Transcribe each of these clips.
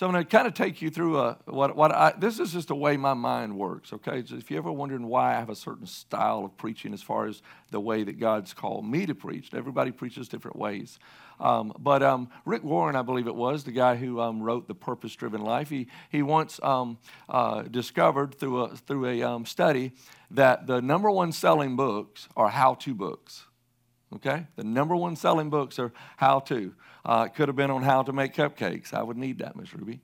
So I'm going to kind of take you through a, what, what I, this is just the way my mind works, okay? So if you're ever wondering why I have a certain style of preaching as far as the way that God's called me to preach, everybody preaches different ways. Um, but um, Rick Warren, I believe it was, the guy who um, wrote The Purpose Driven Life, he, he once um, uh, discovered through a, through a um, study that the number one selling books are how to books. Okay? The number one selling books are how to. Uh, it could have been on how to make cupcakes. I would need that, Miss Ruby.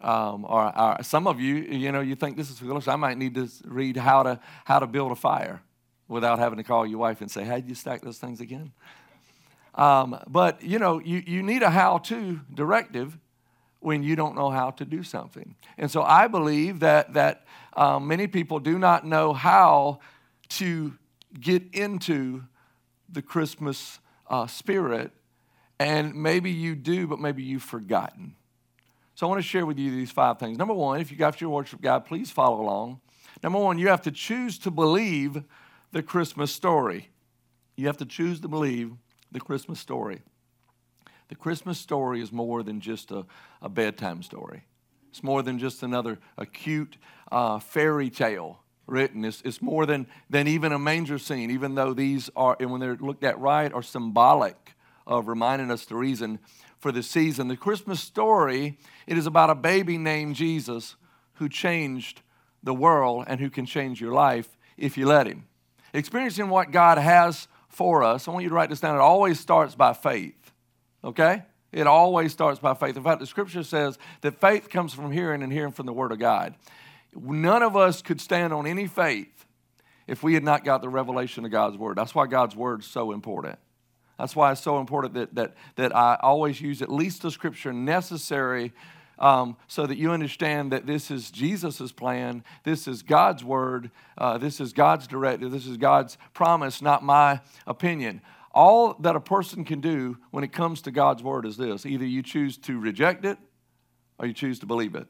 Um, or, or, some of you, you know, you think this is foolish. I might need to read how to how to build a fire without having to call your wife and say, "How did you stack those things again?" Um, but you know, you, you need a how-to directive when you don't know how to do something. And so I believe that that um, many people do not know how to get into the Christmas uh, spirit and maybe you do, but maybe you've forgotten. So I want to share with you these five things. Number one, if you got your worship guide, please follow along. Number one, you have to choose to believe the Christmas story. You have to choose to believe the Christmas story. The Christmas story is more than just a, a bedtime story. It's more than just another cute uh, fairy tale written. It's, it's more than, than even a manger scene, even though these are, and when they're looked at right, are symbolic of reminding us the reason for the season. The Christmas story, it is about a baby named Jesus who changed the world and who can change your life if you let him. Experiencing what God has for us, I want you to write this down. It always starts by faith, okay? It always starts by faith. In fact, the scripture says that faith comes from hearing and hearing from the word of God. None of us could stand on any faith if we had not got the revelation of God's word. That's why God's word is so important. That's why it's so important that, that, that I always use at least the scripture necessary um, so that you understand that this is Jesus' plan, this is God's word, uh, this is God's directive, this is God's promise, not my opinion. All that a person can do when it comes to God's word is this either you choose to reject it or you choose to believe it.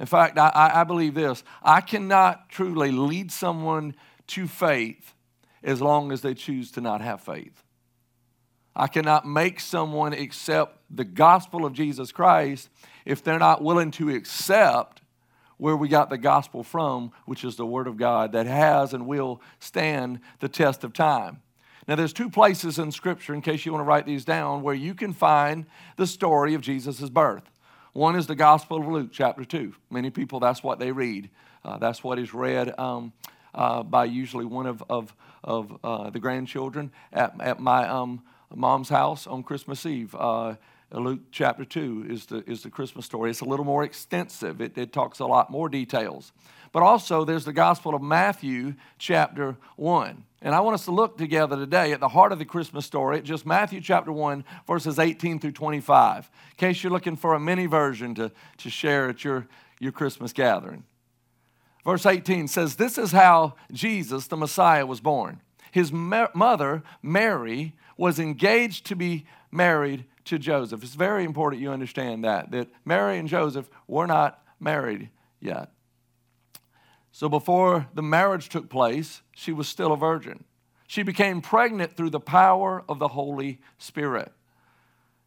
In fact, I, I believe this I cannot truly lead someone to faith as long as they choose to not have faith. I cannot make someone accept the gospel of Jesus Christ if they're not willing to accept where we got the gospel from, which is the Word of God that has and will stand the test of time. Now, there's two places in Scripture, in case you want to write these down, where you can find the story of Jesus' birth. One is the Gospel of Luke, chapter 2. Many people, that's what they read. Uh, that's what is read um, uh, by usually one of, of, of uh, the grandchildren at, at my um, mom's house on Christmas Eve. Uh, Luke chapter 2 is the, is the Christmas story. It's a little more extensive, it, it talks a lot more details. But also, there's the Gospel of Matthew chapter 1. And I want us to look together today at the heart of the Christmas story, at just Matthew chapter 1, verses 18 through 25, in case you're looking for a mini version to, to share at your, your Christmas gathering. Verse 18 says, This is how Jesus, the Messiah, was born. His mother, Mary, was engaged to be married to Joseph. It's very important you understand that, that Mary and Joseph were not married yet. So before the marriage took place, she was still a virgin. She became pregnant through the power of the Holy Spirit.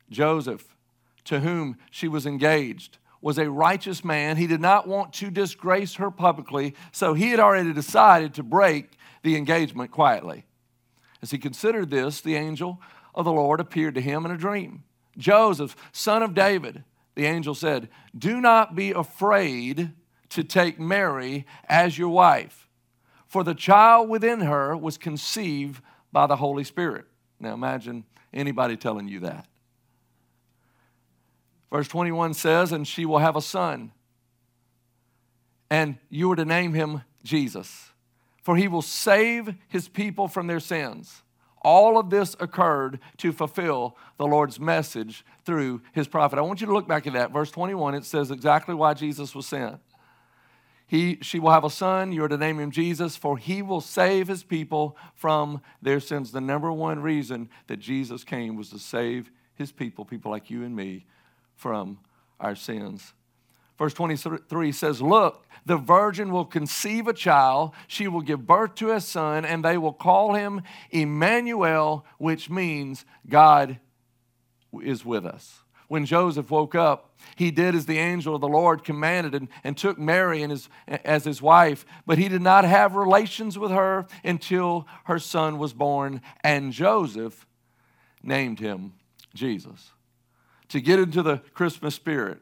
Joseph, to whom she was engaged, was a righteous man. He did not want to disgrace her publicly, so he had already decided to break the engagement quietly. As he considered this, the angel of the Lord appeared to him in a dream. Joseph, son of David, the angel said, Do not be afraid to take Mary as your wife, for the child within her was conceived by the Holy Spirit. Now imagine anybody telling you that. Verse 21 says, And she will have a son, and you are to name him Jesus for he will save his people from their sins. All of this occurred to fulfill the Lord's message through his prophet. I want you to look back at that. Verse 21, it says exactly why Jesus was sent. He, she will have a son. You are to name him Jesus, for he will save his people from their sins. The number one reason that Jesus came was to save his people, people like you and me, from our sins. Verse 23 says, Look, the virgin will conceive a child, she will give birth to a son, and they will call him Emmanuel, which means God is with us. When Joseph woke up, he did as the angel of the Lord commanded and, and took Mary his, as his wife, but he did not have relations with her until her son was born, and Joseph named him Jesus. To get into the Christmas spirit,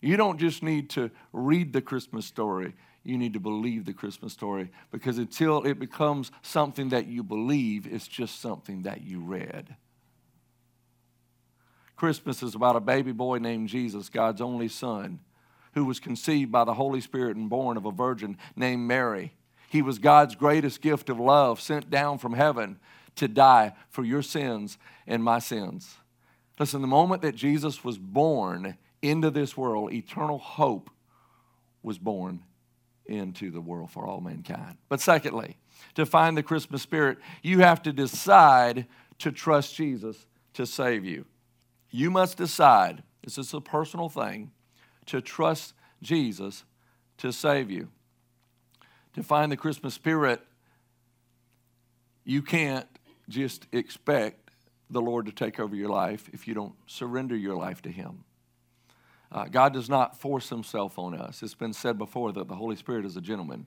you don't just need to read the Christmas story, you need to believe the Christmas story because until it becomes something that you believe, it's just something that you read. Christmas is about a baby boy named Jesus, God's only son, who was conceived by the Holy Spirit and born of a virgin named Mary. He was God's greatest gift of love sent down from heaven to die for your sins and my sins. Listen, the moment that Jesus was born into this world, eternal hope was born into the world for all mankind. But secondly, to find the Christmas spirit, you have to decide to trust Jesus to save you. You must decide, this is a personal thing, to trust Jesus to save you. To find the Christmas spirit, you can't just expect the Lord to take over your life if you don't surrender your life to Him. Uh, God does not force Himself on us. It's been said before that the Holy Spirit is a gentleman.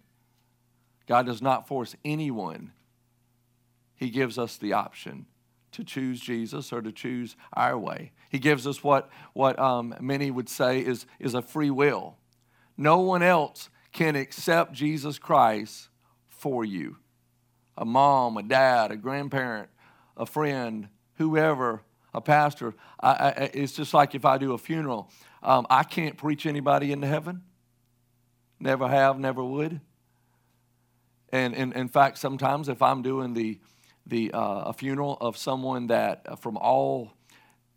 God does not force anyone, He gives us the option to choose Jesus or to choose our way. He gives us what, what um, many would say is, is a free will. No one else can accept Jesus Christ for you. A mom, a dad, a grandparent, a friend, whoever, a pastor. I, I, it's just like if I do a funeral, um, I can't preach anybody into heaven. Never have, never would. And, and in fact, sometimes if I'm doing the the, uh, a funeral of someone that, uh, from all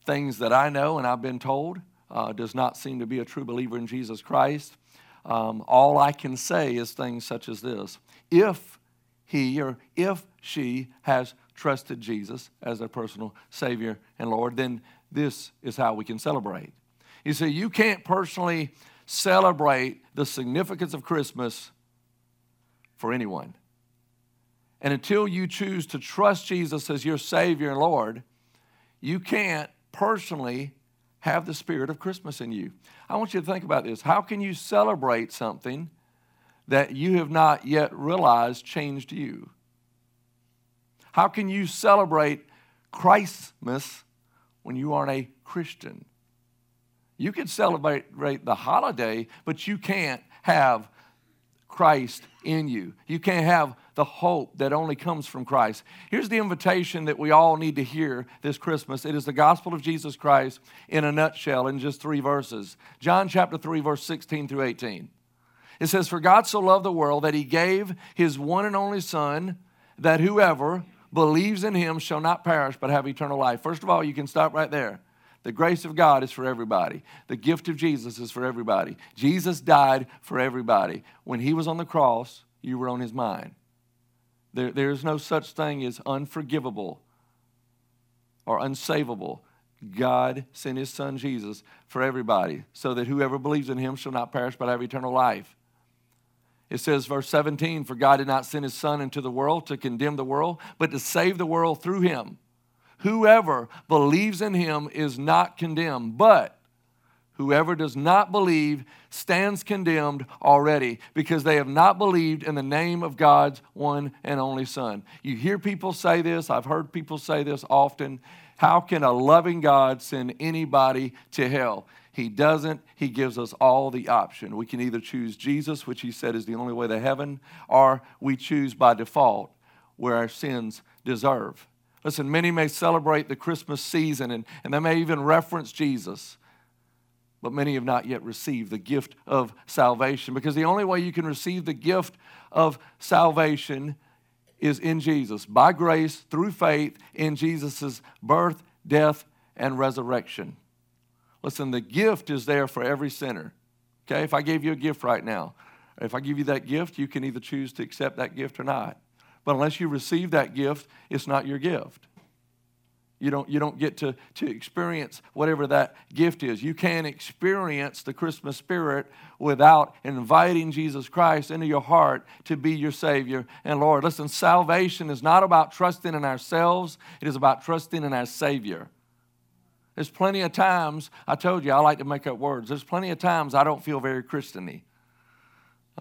things that I know and I've been told, uh, does not seem to be a true believer in Jesus Christ. Um, all I can say is things such as this If he or if she has trusted Jesus as their personal Savior and Lord, then this is how we can celebrate. You see, you can't personally celebrate the significance of Christmas for anyone. And until you choose to trust Jesus as your Savior and Lord, you can't personally have the spirit of Christmas in you. I want you to think about this. How can you celebrate something that you have not yet realized changed you? How can you celebrate Christmas when you aren't a Christian? You can celebrate the holiday, but you can't have Christ in you. You can't have the hope that only comes from Christ. Here's the invitation that we all need to hear this Christmas it is the gospel of Jesus Christ in a nutshell in just three verses. John chapter 3, verse 16 through 18. It says, For God so loved the world that he gave his one and only Son, that whoever believes in him shall not perish but have eternal life. First of all, you can stop right there. The grace of God is for everybody. The gift of Jesus is for everybody. Jesus died for everybody. When he was on the cross, you were on his mind. There, there is no such thing as unforgivable or unsavable. God sent his son Jesus for everybody, so that whoever believes in him shall not perish but have eternal life. It says, verse 17, For God did not send his son into the world to condemn the world, but to save the world through him. Whoever believes in him is not condemned, but whoever does not believe stands condemned already because they have not believed in the name of God's one and only Son. You hear people say this, I've heard people say this often. How can a loving God send anybody to hell? He doesn't. He gives us all the option. We can either choose Jesus, which He said is the only way to heaven, or we choose by default where our sins deserve. Listen, many may celebrate the Christmas season and, and they may even reference Jesus, but many have not yet received the gift of salvation because the only way you can receive the gift of salvation is in Jesus, by grace, through faith in Jesus' birth, death, and resurrection. Listen, the gift is there for every sinner. Okay, if I gave you a gift right now, if I give you that gift, you can either choose to accept that gift or not. But unless you receive that gift, it's not your gift. You don't, you don't get to, to experience whatever that gift is. You can't experience the Christmas spirit without inviting Jesus Christ into your heart to be your Savior and Lord. Listen, salvation is not about trusting in ourselves, it is about trusting in our Savior. There's plenty of times, I told you I like to make up words. There's plenty of times I don't feel very Christiany.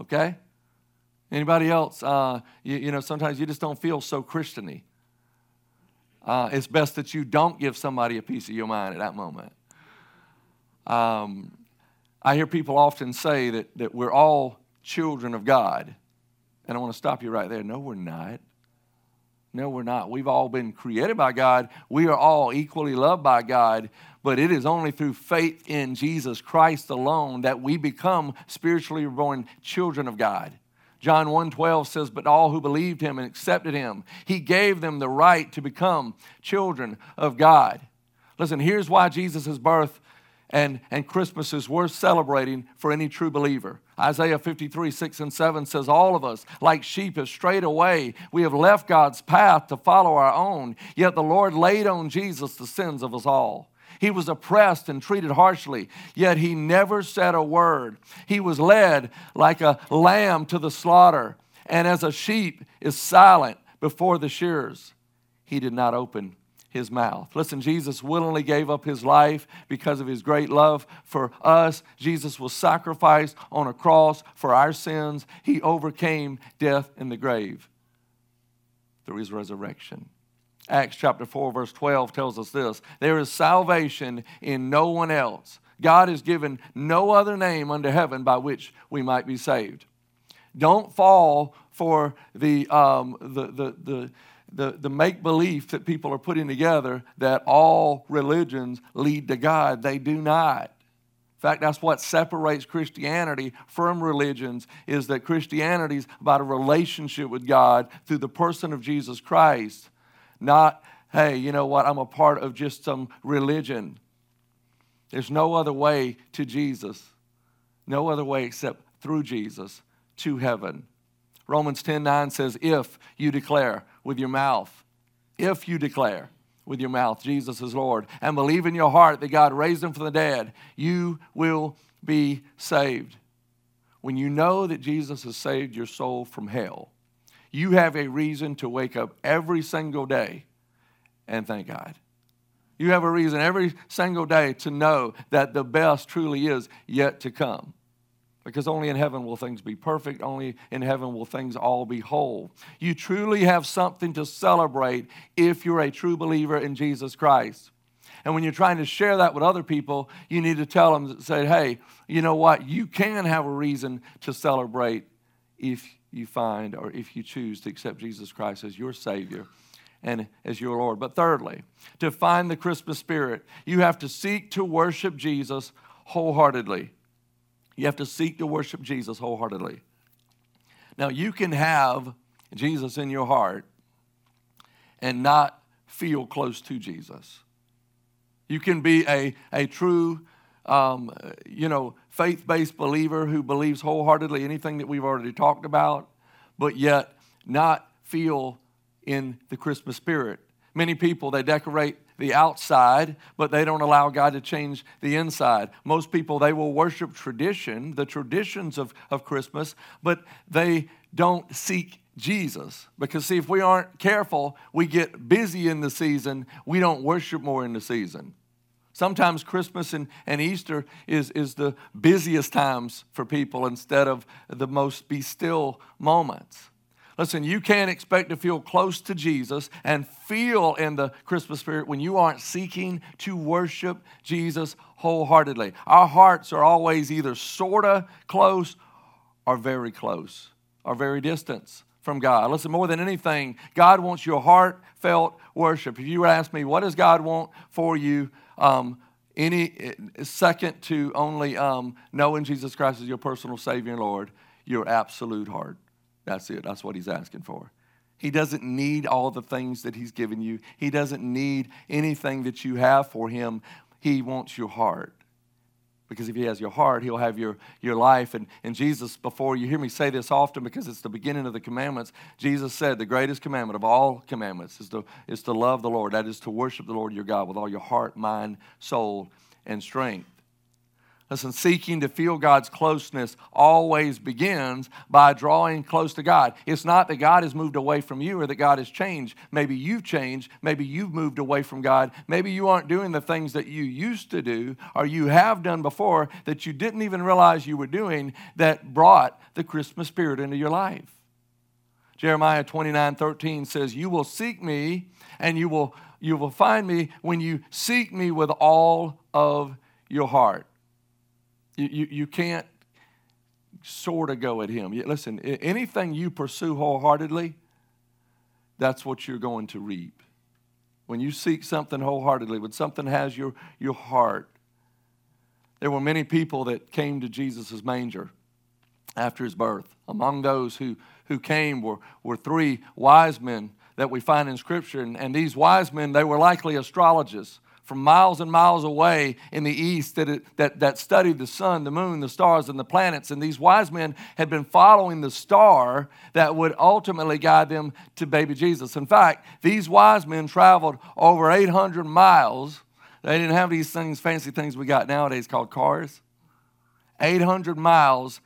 Okay? Anybody else? Uh, you, you, know, sometimes you just don't feel so Christiany. Uh, it's best that you don't give somebody a piece of your mind at that moment. Um, I hear people often say that, that we're all children of God. And I want to stop you right there. No, we're not. No, we're not. We've all been created by God. We are all equally loved by God, but it is only through faith in Jesus Christ alone that we become spiritually born children of God. John 1:12 says, "But all who believed him and accepted him, he gave them the right to become children of God." Listen, here's why Jesus' birth and, and Christmas is worth celebrating for any true believer. Isaiah 53, 6 and 7 says, All of us, like sheep, have strayed away. We have left God's path to follow our own. Yet the Lord laid on Jesus the sins of us all. He was oppressed and treated harshly, yet he never said a word. He was led like a lamb to the slaughter, and as a sheep is silent before the shears, he did not open his mouth. Listen, Jesus willingly gave up his life because of his great love for us. Jesus was sacrificed on a cross for our sins. He overcame death in the grave through his resurrection. Acts chapter 4, verse 12 tells us this there is salvation in no one else. God has given no other name under heaven by which we might be saved. Don't fall for the, um, the, the, the the, the make belief that people are putting together that all religions lead to God. They do not. In fact, that's what separates Christianity from religions is that Christianity is about a relationship with God through the person of Jesus Christ, not, hey, you know what, I'm a part of just some religion. There's no other way to Jesus, no other way except through Jesus to heaven. Romans 10 9 says, If you declare with your mouth, if you declare with your mouth Jesus is Lord and believe in your heart that God raised him from the dead, you will be saved. When you know that Jesus has saved your soul from hell, you have a reason to wake up every single day and thank God. You have a reason every single day to know that the best truly is yet to come. Because only in heaven will things be perfect. Only in heaven will things all be whole. You truly have something to celebrate if you're a true believer in Jesus Christ. And when you're trying to share that with other people, you need to tell them, say, hey, you know what? You can have a reason to celebrate if you find or if you choose to accept Jesus Christ as your Savior and as your Lord. But thirdly, to find the Christmas spirit, you have to seek to worship Jesus wholeheartedly. You have to seek to worship Jesus wholeheartedly. Now, you can have Jesus in your heart and not feel close to Jesus. You can be a, a true, um, you know, faith based believer who believes wholeheartedly anything that we've already talked about, but yet not feel in the Christmas spirit. Many people, they decorate the outside, but they don't allow God to change the inside. Most people, they will worship tradition, the traditions of, of Christmas, but they don't seek Jesus. Because, see, if we aren't careful, we get busy in the season, we don't worship more in the season. Sometimes Christmas and, and Easter is, is the busiest times for people instead of the most be still moments. Listen, you can't expect to feel close to Jesus and feel in the Christmas spirit when you aren't seeking to worship Jesus wholeheartedly. Our hearts are always either sort of close or very close or very distant from God. Listen, more than anything, God wants your heartfelt worship. If you ask me, what does God want for you? Um, any second to only um, knowing Jesus Christ as your personal Savior and Lord, your absolute heart. That's it. That's what he's asking for. He doesn't need all the things that he's given you, he doesn't need anything that you have for him. He wants your heart. Because if he has your heart, he'll have your, your life. And, and Jesus, before you hear me say this often because it's the beginning of the commandments, Jesus said the greatest commandment of all commandments is to, is to love the Lord. That is to worship the Lord your God with all your heart, mind, soul, and strength. Listen, seeking to feel God's closeness always begins by drawing close to God. It's not that God has moved away from you or that God has changed. Maybe you've changed. Maybe you've moved away from God. Maybe you aren't doing the things that you used to do or you have done before that you didn't even realize you were doing that brought the Christmas spirit into your life. Jeremiah 29 13 says, You will seek me and you will, you will find me when you seek me with all of your heart. You, you, you can't sort of go at him. Listen, anything you pursue wholeheartedly, that's what you're going to reap. When you seek something wholeheartedly, when something has your, your heart, there were many people that came to Jesus' manger after his birth. Among those who, who came were, were three wise men that we find in Scripture. And, and these wise men, they were likely astrologers from miles and miles away in the east that, it, that, that studied the sun, the moon, the stars, and the planets. And these wise men had been following the star that would ultimately guide them to baby Jesus. In fact, these wise men traveled over 800 miles. They didn't have these things, fancy things we got nowadays called cars. 800 miles,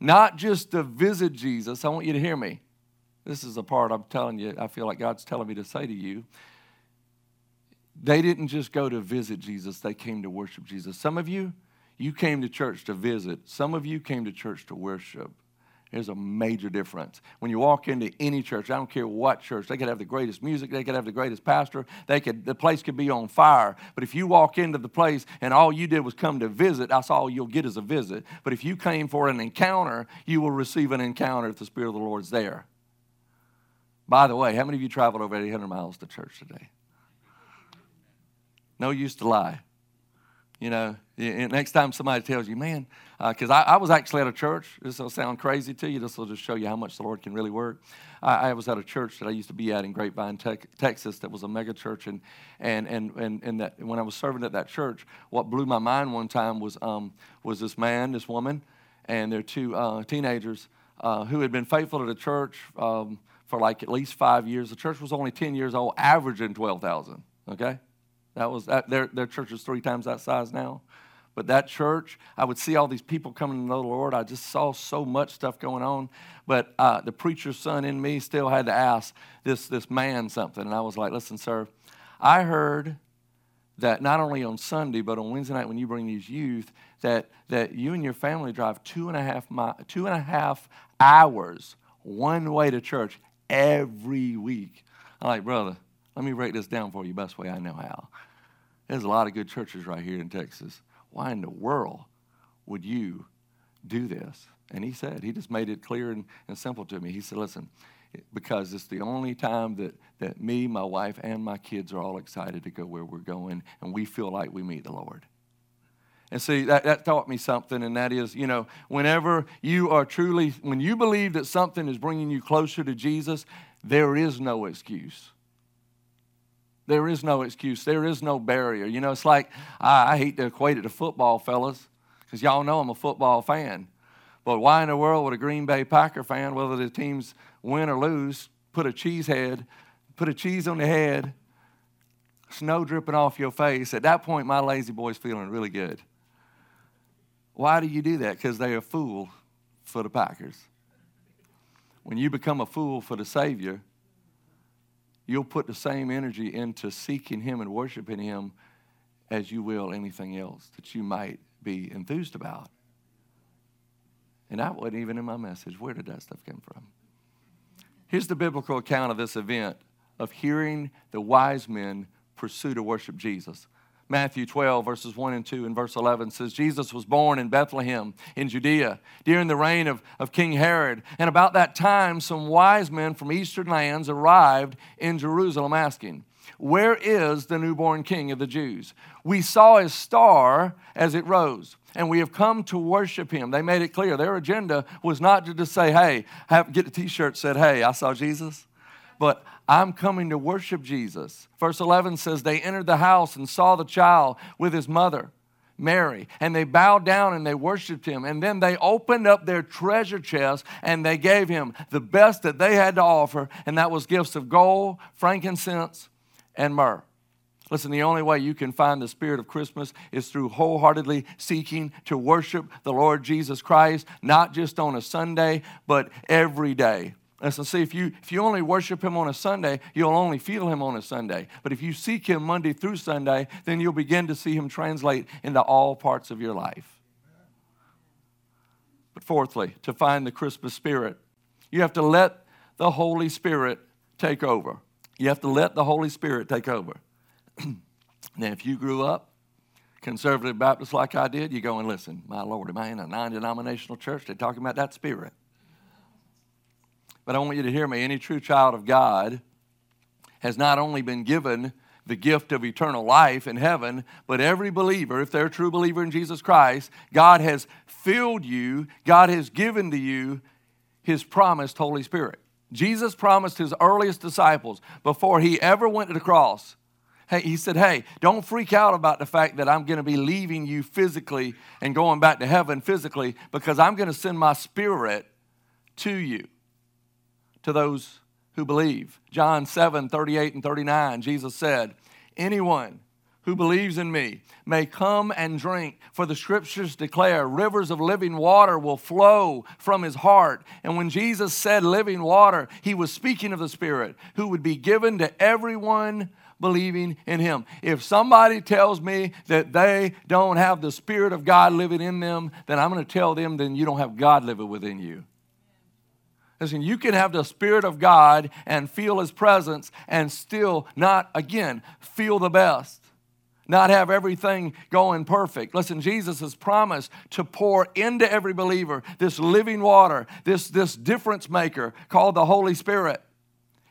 not just to visit Jesus. I want you to hear me. This is the part I'm telling you, I feel like God's telling me to say to you they didn't just go to visit Jesus, they came to worship Jesus. Some of you, you came to church to visit. Some of you came to church to worship. There's a major difference. When you walk into any church, I don't care what church, they could have the greatest music, they could have the greatest pastor, they could the place could be on fire. But if you walk into the place and all you did was come to visit, that's all you'll get is a visit. But if you came for an encounter, you will receive an encounter if the Spirit of the Lord's there. By the way, how many of you traveled over 800 miles to church today? No use to lie. You know, next time somebody tells you, man, because uh, I, I, was actually at a church. This will sound crazy to you. This will just show you how much the Lord can really work. I, I was at a church that I used to be at in Grapevine, Texas, that was a mega church. And, and, and, and, and that, when I was serving at that church, what blew my mind one time was, um, was this man, this woman, and their two uh, teenagers uh, who had been faithful to the church um, for like at least five years. The church was only 10 years old, averaging 12,000, okay? That was that, their, their church is three times that size now. But that church, I would see all these people coming to know the Lord. I just saw so much stuff going on. But uh, the preacher's son in me still had to ask this, this man something. And I was like, listen, sir, I heard that not only on Sunday, but on Wednesday night when you bring these youth, that, that you and your family drive two and a half mi- two and a half hours one way to church every week. I'm like, brother, let me break this down for you best way I know how. There's a lot of good churches right here in Texas. Why in the world would you do this? And he said, he just made it clear and, and simple to me. He said, listen, because it's the only time that, that me, my wife, and my kids are all excited to go where we're going, and we feel like we meet the Lord. And see, that, that taught me something, and that is, you know, whenever you are truly, when you believe that something is bringing you closer to Jesus, there is no excuse. There is no excuse. There is no barrier. You know, it's like, I, I hate to equate it to football, fellas, because y'all know I'm a football fan. But why in the world would a Green Bay Packer fan, whether the teams win or lose, put a cheese head, put a cheese on the head, snow dripping off your face? At that point, my La-Z-Boy's feeling really good. Why do you do that? Because they're a fool for the Packers. When you become a fool for the Savior, you'll put the same energy into seeking Him and worshiping Him as you will anything else that you might be enthused about. And that wasn't even in my message. Where did that stuff come from? Here's the biblical account of this event of hearing the wise men pursue to worship Jesus. Matthew 12, verses 1 and 2, and verse 11 says, Jesus was born in Bethlehem in Judea during the reign of, of King Herod. And about that time, some wise men from eastern lands arrived in Jerusalem asking, Where is the newborn king of the Jews? We saw his star as it rose, and we have come to worship him. They made it clear. Their agenda was not to just say, Hey, have, get a t shirt said, Hey, I saw Jesus but I'm coming to worship Jesus. Verse 11 says, They entered the house and saw the child with his mother. Mary, and they bowed down and they worshiped him. And then they opened up their treasure chest and they gave him the best that they had to offer, and that was gifts of gold, frankincense, and myrrh. Listen, the only way you can find the spirit of Christmas is through wholeheartedly seeking to worship the Lord Jesus Christ, not just on a Sunday, but every day. Listen, see, if you, if you only worship Him on a Sunday, you'll only feel Him on a Sunday. But if you seek Him Monday through Sunday, then you'll begin to see Him translate into all parts of your life. But fourthly, to find the Christmas spirit, you have to let the Holy Spirit take over. You have to let the Holy Spirit take over. now, if you grew up conservative Baptist like I did, you go and listen. My Lord, am I in a non denominational church? They're talking about that spirit. But I want you to hear me. Any true child of God has not only been given the gift of eternal life in heaven, but every believer, if they're a true believer in Jesus Christ, God has filled you, God has given to you his promised Holy Spirit. Jesus promised his earliest disciples before he ever went to the cross. Hey, he said, Hey, don't freak out about the fact that I'm going to be leaving you physically and going back to heaven physically because I'm going to send my spirit to you to those who believe. John 7 38 and 39, Jesus said, Anyone who believes in me may come and drink, for the scriptures declare rivers of living water will flow from his heart. And when Jesus said living water, he was speaking of the Spirit who would be given to everyone believing in him. If somebody tells me that they don't have the Spirit of God living in them, then I'm going to tell them, then you don't have God living within you. Listen, you can have the Spirit of God and feel His presence and still not, again, feel the best, not have everything going perfect. Listen, Jesus has promised to pour into every believer this living water, this, this difference maker called the Holy Spirit.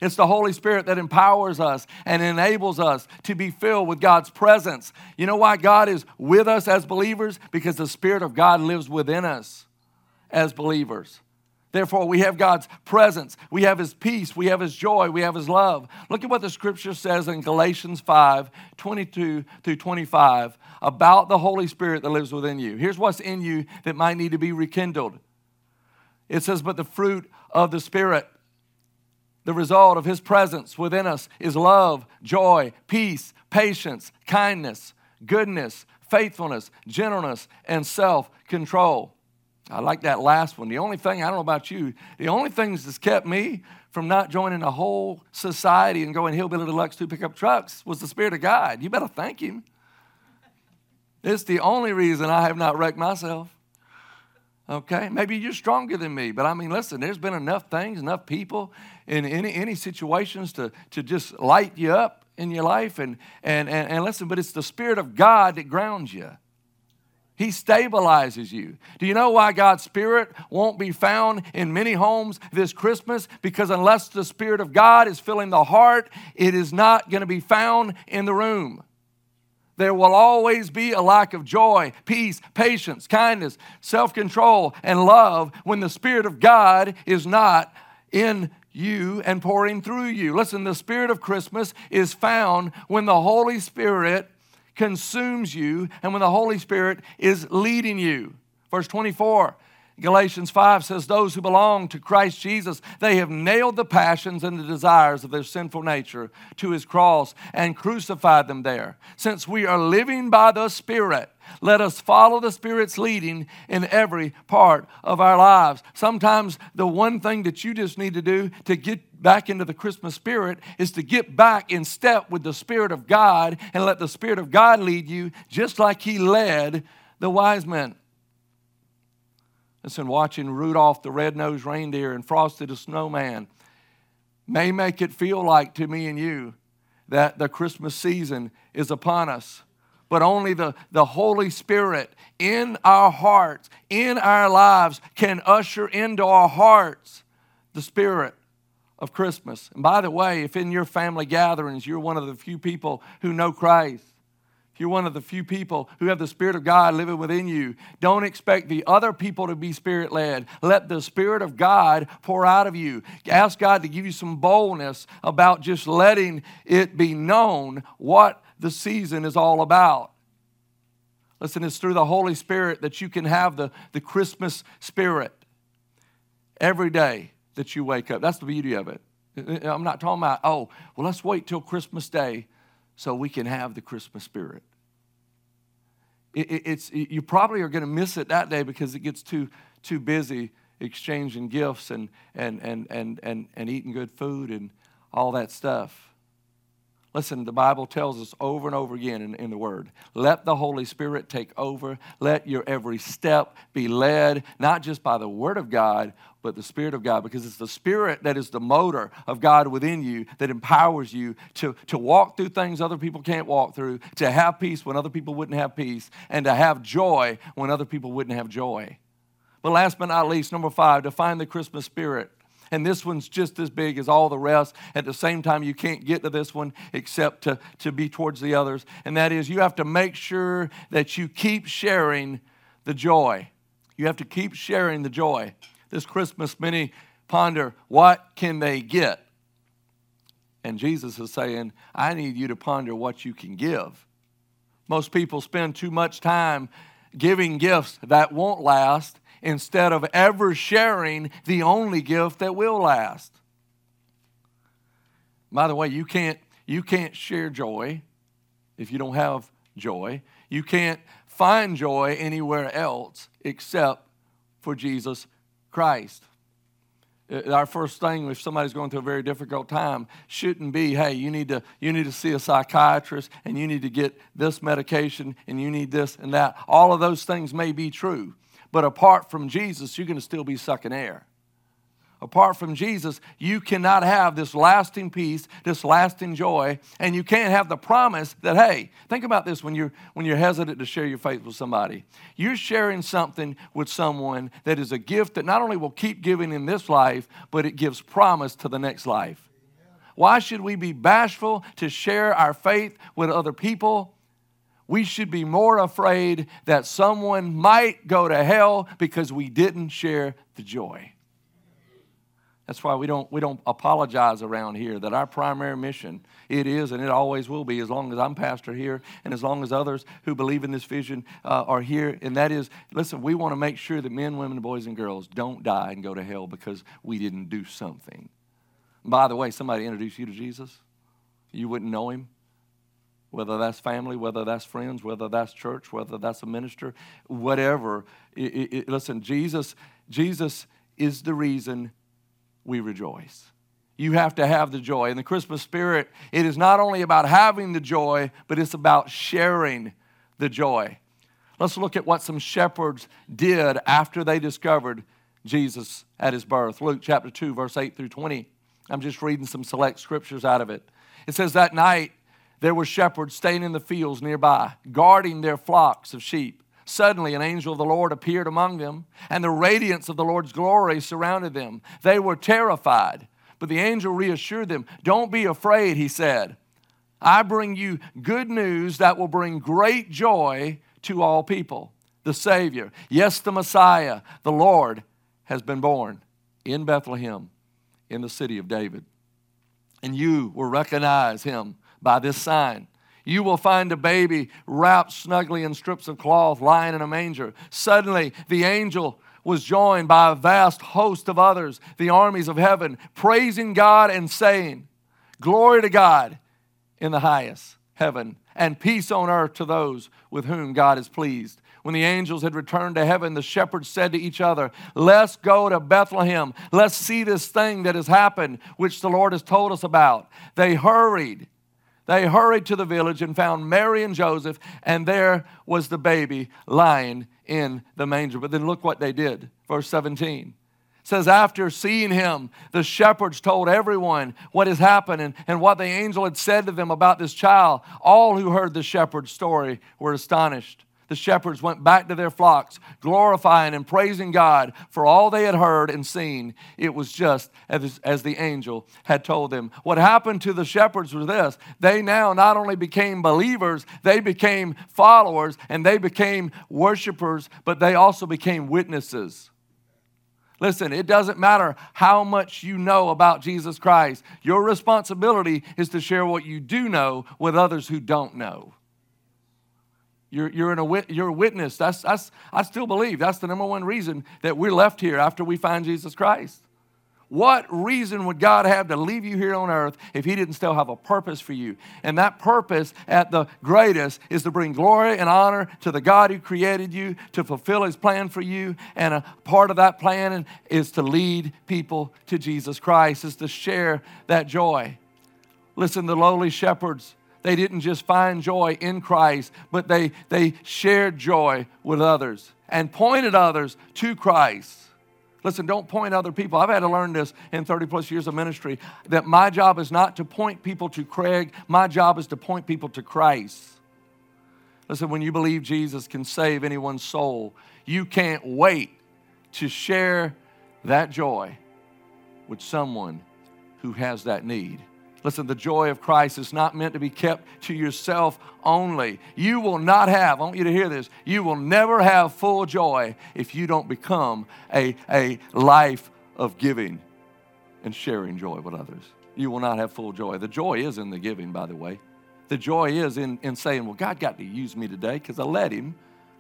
It's the Holy Spirit that empowers us and enables us to be filled with God's presence. You know why God is with us as believers? Because the Spirit of God lives within us as believers. Therefore, we have God's presence, we have His peace, we have His joy, we have His love. Look at what the scripture says in Galatians 5 22 through 25 about the Holy Spirit that lives within you. Here's what's in you that might need to be rekindled. It says, But the fruit of the Spirit, the result of His presence within us, is love, joy, peace, patience, kindness, goodness, faithfulness, gentleness, and self control. I like that last one. The only thing, I don't know about you, the only things that's kept me from not joining a whole society and going hillbilly deluxe to pick up trucks was the Spirit of God. You better thank Him. It's the only reason I have not wrecked myself. Okay? Maybe you're stronger than me, but I mean, listen, there's been enough things, enough people in any, any situations to, to just light you up in your life. And, and, and, and listen, but it's the Spirit of God that grounds you. He stabilizes you. Do you know why God's Spirit won't be found in many homes this Christmas? Because unless the Spirit of God is filling the heart, it is not going to be found in the room. There will always be a lack of joy, peace, patience, kindness, self control, and love when the Spirit of God is not in you and pouring through you. Listen, the Spirit of Christmas is found when the Holy Spirit consumes you and when the Holy Spirit is leading you. Verse 24. Galatians 5 says, Those who belong to Christ Jesus, they have nailed the passions and the desires of their sinful nature to his cross and crucified them there. Since we are living by the Spirit, let us follow the Spirit's leading in every part of our lives. Sometimes the one thing that you just need to do to get back into the Christmas spirit is to get back in step with the Spirit of God and let the Spirit of God lead you just like He led the wise men. Listen, watching Rudolph the red-nosed reindeer and Frosty the snowman may make it feel like to me and you that the Christmas season is upon us. But only the, the Holy Spirit in our hearts, in our lives, can usher into our hearts the Spirit of Christmas. And by the way, if in your family gatherings you're one of the few people who know Christ, if you're one of the few people who have the Spirit of God living within you, don't expect the other people to be Spirit led. Let the Spirit of God pour out of you. Ask God to give you some boldness about just letting it be known what the season is all about. Listen, it's through the Holy Spirit that you can have the, the Christmas spirit every day that you wake up. That's the beauty of it. I'm not talking about, oh, well, let's wait till Christmas Day so we can have the Christmas spirit. It, it, it's, you probably are going to miss it that day because it gets too, too busy exchanging gifts and, and, and, and, and, and eating good food and all that stuff. Listen, the Bible tells us over and over again in, in, the Word let the Holy Spirit take over. Let your every step be led, not just by the Word of God, but the Spirit of God, because it's the Spirit that is the motor of God within you that empowers you to, to walk through things other people can't walk through, to have peace when other people wouldn't have peace, and to have joy when other people wouldn't have joy. But last but not least, number five, to find the Christmas spirit. And this one's just as big as all the rest. At the same time, you can't get to this one except to, to be towards the others. And that is, you have to make sure that you keep sharing the joy. You have to keep sharing the joy. This Christmas, many ponder, what can they get? And Jesus is saying, I need you to ponder what you can give. Most people spend too much time giving gifts that won't last instead of ever sharing the only gift that will last. By the way, you can't, you can't share joy if you don't have joy. You can't find joy anywhere else except for Jesus Christ. Uh, our first thing if somebody's going through a very difficult time shouldn't be hey you need to you need to see a psychiatrist and you need to get this medication and you need this and that all of those things may be true but apart from Jesus, you're going to still be sucking air. Apart from Jesus, you cannot have this lasting peace, this lasting joy, and you can't have the promise that, hey, think about this when you're, when you're hesitant to share your faith with somebody. You're sharing something with someone that is a gift that not only will keep giving in this life, but it gives promise to the next life. Why should we be bashful to share our faith with other people? We should be more afraid that someone might go to hell because we didn't share the joy. That's why we don't, we don't apologize around here that our primary mission, it is and it always will be as long as I'm pastor here and as long as others who believe in this vision uh, are here. And that is, listen, we want to make sure that men, women, boys, and girls don't die and go to hell because we didn't do something. By the way, somebody introduced you to Jesus. You wouldn't know him whether that's family, whether that's friends, whether that's church, whether that's a minister, whatever. It, it, it, listen, Jesus, Jesus is the reason we rejoice. You have to have the joy. In the Christmas spirit, it is not only about having the joy, but it's about sharing the joy. Let's look at what some shepherds did after they discovered Jesus at his birth. Luke chapter 2, verse 8 through 20. I'm just reading some select scriptures out of it. It says, That night, there were shepherds staying in the fields nearby, guarding their flocks of sheep. Suddenly, an angel of the Lord appeared among them, and the radiance of the Lord's glory surrounded them. They were terrified, but the angel reassured them. Don't be afraid, he said. I bring you good news that will bring great joy to all people. The Savior, yes, the Messiah, the Lord, has been born in Bethlehem in the city of David. And you will recognize him by this sign. You will find a baby wrapped snugly in strips of cloth, lying in a manger. Suddenly, the angel was joined by a vast host of others, the armies of heaven, praising God and saying, Glory to God in the highest heaven, and peace on earth to those with whom God is pleased. When the angels had returned to heaven, the shepherds said to each other, Let's go to Bethlehem. Let's see this thing that has happened, which the Lord has told us about. They hurried they hurried to the village and found Mary and Joseph, and there was the baby lying in the manger. But then look what they did. Verse 17 says, After seeing him, the shepherds told everyone what has happened and, and what the angel had said to them about this child. All who heard the shepherd's story were astonished the shepherds went back to their flocks, glorifying and praising God for all they had heard and seen. It was just as, as the angel had told them. What happened to the shepherds was this they now not only became believers, they became followers and they became worshipers, but they also became witnesses. Listen, it doesn't matter how much you know about Jesus Christ. Your responsibility is to share what you do know with others who don't know. You're, you're, in a, you're a witness. That's, that's, I still believe that's the number one reason that we're left here after we find Jesus Christ. What reason would God have to leave you here on earth if He didn't still have a purpose for you? And that purpose, at the greatest, is to bring glory and honor to the God who created you, to fulfill His plan for you. And a part of that plan is to lead people to Jesus Christ, is to share that joy. Listen, the lowly shepherds, they didn't just find joy in Christ, but they, they shared joy with others and pointed others to Christ. Listen, don't point other people. I've had to learn this in 30 plus years of ministry that my job is not to point people to Craig, my job is to point people to Christ. Listen, when you believe Jesus can save anyone's soul, you can't wait to share that joy with someone who has that need. Listen, the joy of Christ is not meant to be kept to yourself only. You will not have, I want you to hear this, you will never have full joy if you don't become a, a life of giving and sharing joy with others. You will not have full joy. The joy is in the giving, by the way. The joy is in, in saying, Well, God got to use me today because I let Him.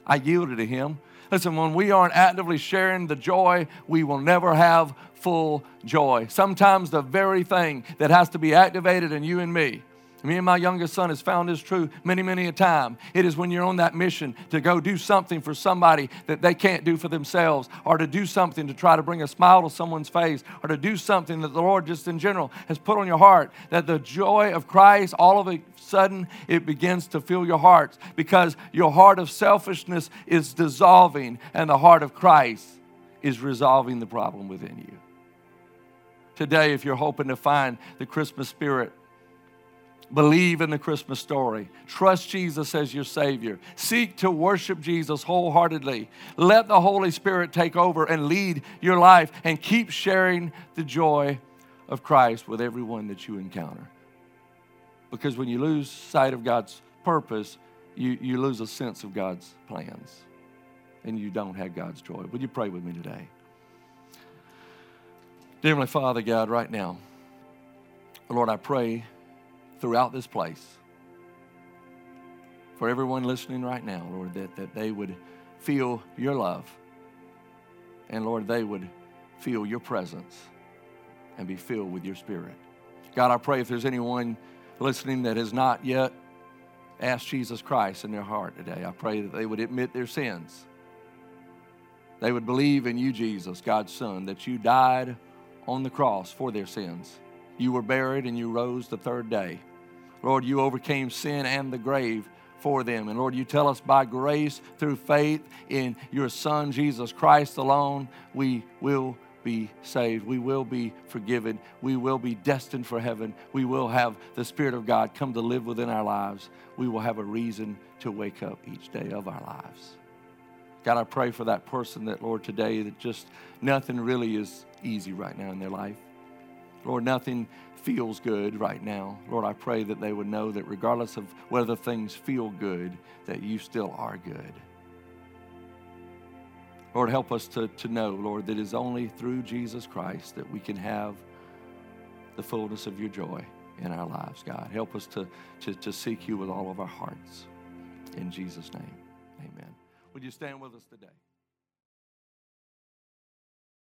I yielded to Him. Listen, when we aren't actively sharing the joy, we will never have full joy. Sometimes the very thing that has to be activated in you and me me and my youngest son has found this true many, many a time. It is when you're on that mission to go do something for somebody that they can't do for themselves, or to do something to try to bring a smile to someone's face, or to do something that the Lord just in general has put on your heart, that the joy of Christ, all of a sudden, it begins to fill your hearts because your heart of selfishness is dissolving and the heart of Christ is resolving the problem within you. Today, if you're hoping to find the Christmas spirit, Believe in the Christmas story. Trust Jesus as your Savior. Seek to worship Jesus wholeheartedly. Let the Holy Spirit take over and lead your life and keep sharing the joy of Christ with everyone that you encounter. Because when you lose sight of God's purpose, you, you lose a sense of God's plans and you don't have God's joy. Would you pray with me today? Dear Heavenly Father, God, right now, Lord, I pray throughout this place. For everyone listening right now, Lord, that, that they would feel your love. And Lord, they would feel your presence and be filled with your spirit. God, I pray if there's anyone listening that has not yet asked Jesus Christ in their heart today, I pray that they would admit their sins. They would believe in you, Jesus, God's Son, that you died on the cross for their sins. You were buried and you rose the third day. Lord, you overcame sin and the grave for them. And Lord, you tell us by grace through faith in your Son, Jesus Christ alone, we will be saved. We will be forgiven. We will be destined for heaven. We will have the Spirit of God come to live within our lives. We will have a reason to wake up each day of our lives. God, I pray for that person that, Lord, today that just nothing really is easy right now in their life. Lord, nothing feels good right now. Lord, I pray that they would know that regardless of whether things feel good, that you still are good. Lord, help us to, to know, Lord, that it is only through Jesus Christ that we can have the fullness of your joy in our lives, God. Help us to, to, to seek you with all of our hearts. In Jesus' name, amen. Would you stand with us today?